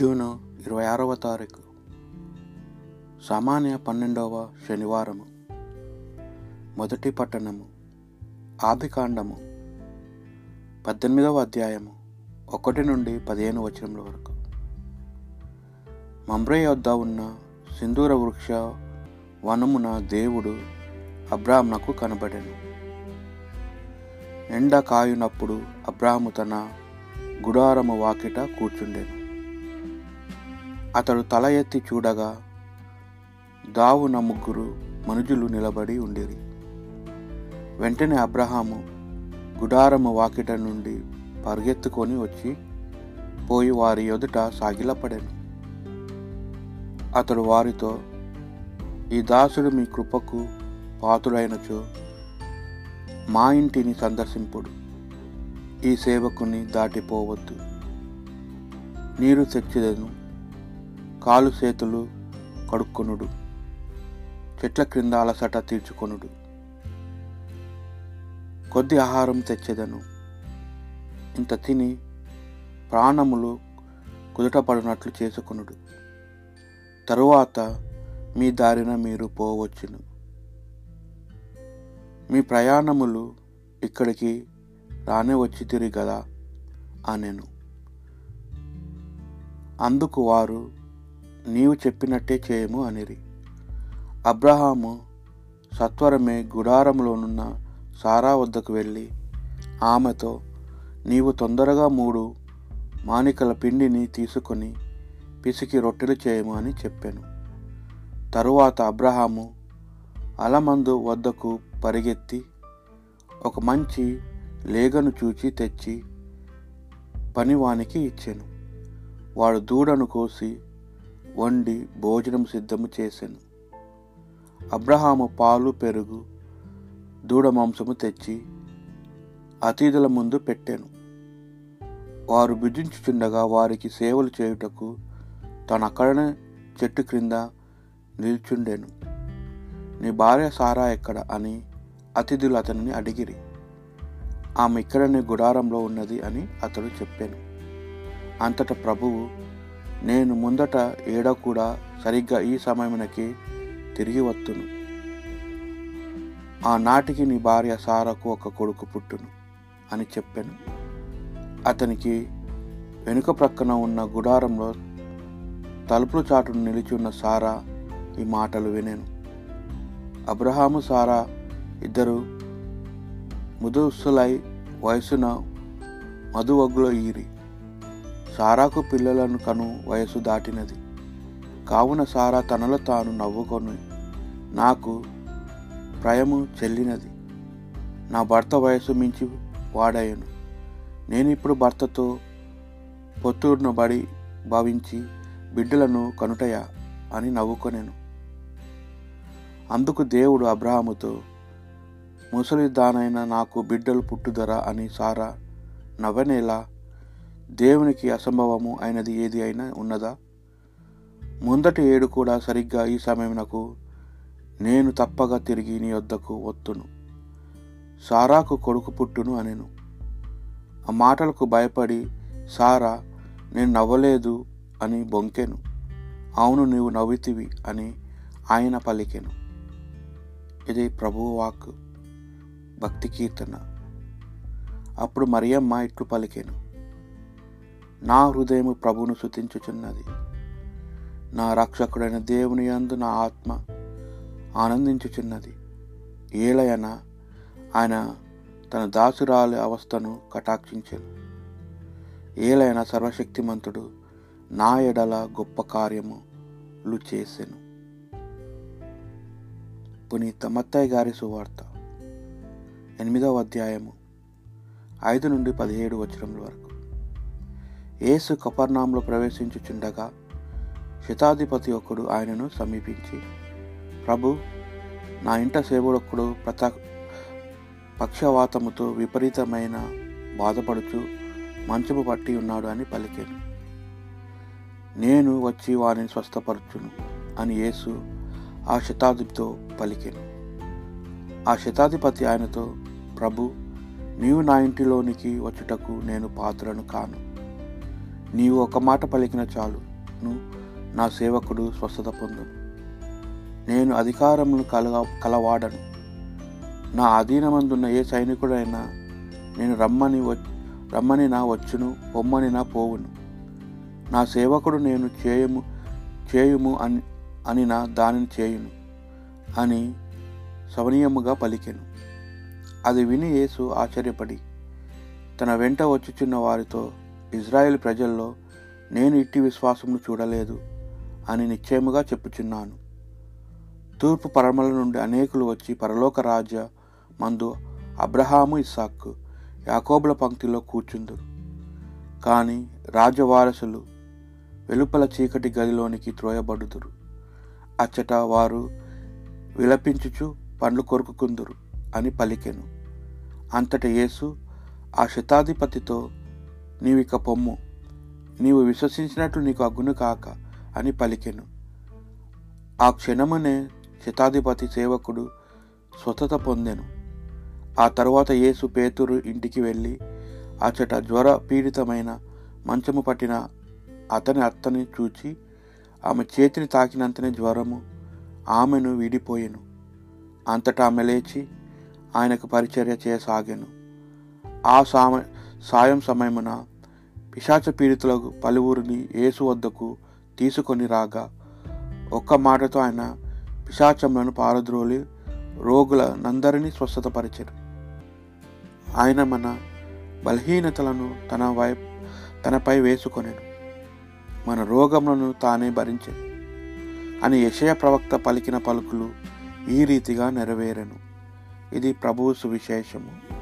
June ఇరవై ఆరవ తారీఖు. సామాన్య పన్నెండవ శనివారము. మొదటి పట్టణము ఆదికాండము. పద్దెనిమిదవ అధ్యాయము ఒకటి నుండి పదిహేను వచనముల వరకు. మంబ్రే వద్ద ఉన్న సింధూర వృక్ష వనమున దేవుడు అబ్రాహ్మణకు కనబడెను. ఎండ కాయునప్పుడు అబ్రాహము తన గుడారము వాకిట కూర్చుండెను. అతడు తల ఎత్తి చూడగా దావున ముగ్గురు మనుజులు నిలబడి ఉండిరి. వెంటనే అబ్రహాము గుడారము వాకిట నుండి పరిగెత్తుకొని వచ్చి పోయి వారి ఎదుట సాగిలపడాను. అతడు వారితో ఈ దాసుడు మీ కృపకు పాతుడైనచో మా ఇంటిని సందర్శింపుడు. ఈ సేవకుని దాటిపోవద్దు. నీరు తెచ్చిదను కాలు చేతులు కడుక్కొనుడు చెట్ల క్రింద అలసట తీర్చుకొనుడు. కొద్ది ఆహారం తెచ్చేదను. ఇంత తిని ప్రాణములు కుదుటపడినట్లు చేసుకొనుడు. తరువాత మీ దారిన మీరు పోవచ్చును. మీ ప్రయాణములు ఇక్కడికి రానే వచ్చి తిరిగి కదా అనెను. అందుకు వారు నీవు చెప్పినట్టే చేయము అనిరి. అబ్రహాము సత్వరమే గుడారంలోనున్న సారా వద్దకు వెళ్ళి ఆమెతో నీవు తొందరగా మూడు మానికల పిండిని తీసుకొని పిసికి రొట్టెలు చేయము అని చెప్పాను. తరువాత అబ్రహాము అలమందు వద్దకు పరిగెత్తి ఒక మంచి లేగను చూచి తెచ్చి పనివానికి ఇచ్చాను. వాడు దూడను కోసి వండి భోజనం సిద్ధము చేశాను అబ్రహాము పాలు పెరుగు దూడ మాంసము తెచ్చి అతిథుల ముందు పెట్టాను. వారు భుజించుచుండగా వారికి సేవలు చేయుటకు తను అక్కడనే చెట్టు క్రింద నిల్చుండెను. నీ భార్య సారా ఎక్కడ? అని అతిథులు అతనిని అడిగిరి. ఆమె ఇక్కడనే గుడారంలో ఉన్నది అని అతడు చెప్పాను. అంతటా ప్రభువు నేను ముందట ఏడ కూడా సరిగ్గా ఈ సమయమునకి తిరిగి వత్తును. ఆనాటికి నీ భార్య సారకు ఒక కొడుకు పుట్టును అని చెప్పాను. అతనికి వెనుక ప్రక్కన ఉన్న గుడారంలో తలుపుల చాటును నిలిచి ఉన్న సారా ఈ మాటలు వినేను. అబ్రహాము సారా ఇద్దరు ముదుసులై వయసున మధువగ్గులో ఈరి సారాకు పిల్లలను కను వయసు దాటినది. కావున సారా తనలో తాను నవ్వుకొని నాకు ప్రయము చెల్లినది. నా భర్త వయసు మించి వాడయ్యను. నేను ఇప్పుడు భర్తతో పొత్తుడును బడి భావించి బిడ్డలను కనుటయా అని నవ్వుకొనేను. అందుకు దేవుడు అబ్రహాముతో ముసలిదానైన నాకు బిడ్డలు పుట్టుదరా అని సారా నవ్వనేలా దేవునికి అసంభవము అయినది ఏది అయినా ఉన్నదా? ముందటి ఏడు కూడా సరిగ్గా ఈ సమయమునకు నేను తప్పగా తిరిగి నీ వద్దకు వత్తును. సారాకు కొడుకు పుట్టును అనెను. ఆ మాటలకు భయపడి సారా నేను నవ్వలేదు అని బొంకెను. అవును నీవు నవ్వితివి అని ఆయన పలికెను. ఇది ప్రభువు వాక్ భక్తి కీర్తన. అప్పుడు మరియమ్మ ఇట్లు పలికెను. నా హృదయము ప్రభువును శుతించుచున్నది నా రక్షకుడైన దేవుని యందు నా ఆత్మ ఆనందించుచున్నది. ఏలయన ఆయన తన దాసురాలి అవస్థను కటాక్షించెను. ఏలైన సర్వశక్తిమంతుడు నా ఎడల గొప్ప కార్యములు చేసెను. పునీత మత్తయ్య గారి సువార్త ఎనిమిదవ అధ్యాయము ఐదు నుండి పదిహేడు వచనముల వరకు. యేసు కపర్నాంలో ప్రవేశించుచుండగా శతాధిపతి ఒకడు ఆయనను సమీపించి ప్రభు నా ఇంట సేవడొక్కడు ప్రత పక్షవాతముతో విపరీతమైన బాధపడుచు మంచము పట్టి ఉన్నాడు అని పలికాను. నేను వచ్చి వారిని స్వస్థపరచును అని యేసు ఆ శతాధిపతితో పలికాను. ఆ శతాధిపతి ఆయనతో ప్రభు నీవు నా ఇంటిలోనికి వచ్చుటకు నేను పాత్రను కాను. నీవు ఒక మాట పలికిన చాలును నా సేవకుడు స్వస్థత పొందును నేను అధికారములు కలగ కలవాడను. నా అధీనమందున్న ఏ సైనికుడైనా నేను రమ్మని వ రమ్మని నా వచ్చును పొమ్మని నా పోవును. నా సేవకుడు నేను చేయము చేయుము అని అని నా దానిని చేయును అని సవనీయముగా పలికెను. అది విని యేసు ఆశ్చర్యపడి తన వెంట వచ్చుచున్న వారితో ఇజ్రాయెల్ ప్రజల్లో నేను ఇట్టి విశ్వాసమును చూడలేదు అని నిశ్చయముగా చెప్పుచున్నాను. తూర్పు పరమల నుండి అనేకులు వచ్చి పరలోక రాజ్య మందు అబ్రహాము ఇస్సాక్ యాకోబుల పంక్తిలో కూర్చుందురు కానీ రాజవారసులు వెలుపల చీకటి గదిలోనికి త్రోయబడుదురు. అచ్చట వారు విలపించుచు పండ్లు కొరుకుకుందురు అని పలికెను. అంతట యేసు ఆ శతాధిపతితో నీవిక పొమ్ము. నీవు విశ్వసించినట్లు నీకు అగ్గును కాక అని పలికెను. ఆ క్షణమునే శతాధిపతి సేవకుడు స్వతత పొందెను. ఆ తరువాత యేసు పేతురు ఇంటికి వెళ్ళి అచట జ్వర పీడితమైన మంచము పట్టిన అతని అత్తని చూచి ఆమె చేతిని తాకినంతనే జ్వరము ఆమెను విడిపోయెను. అంతటా ఆమె లేచి ఆయనకు పరిచర్య చేయసాగాను. ఆ సామ సాయం సమయమున పిశాచ పీడితులకు పలువురిని యేసు వద్దకు తీసుకొని రాగా ఒక్క మాటతో ఆయన పిశాచములను పారద్రోలి రోగులనందరినీ స్వస్థతపరిచారు ఆయన మన బలహీనతలను తన వై తనపై వేసుకొనేను. మన రోగములను తానే భరించాడు అని యశయ ప్రవక్త పలికిన పలుకులు ఈ రీతిగా నెరవేరెను. ఇది ప్రభువు సువిశేషము.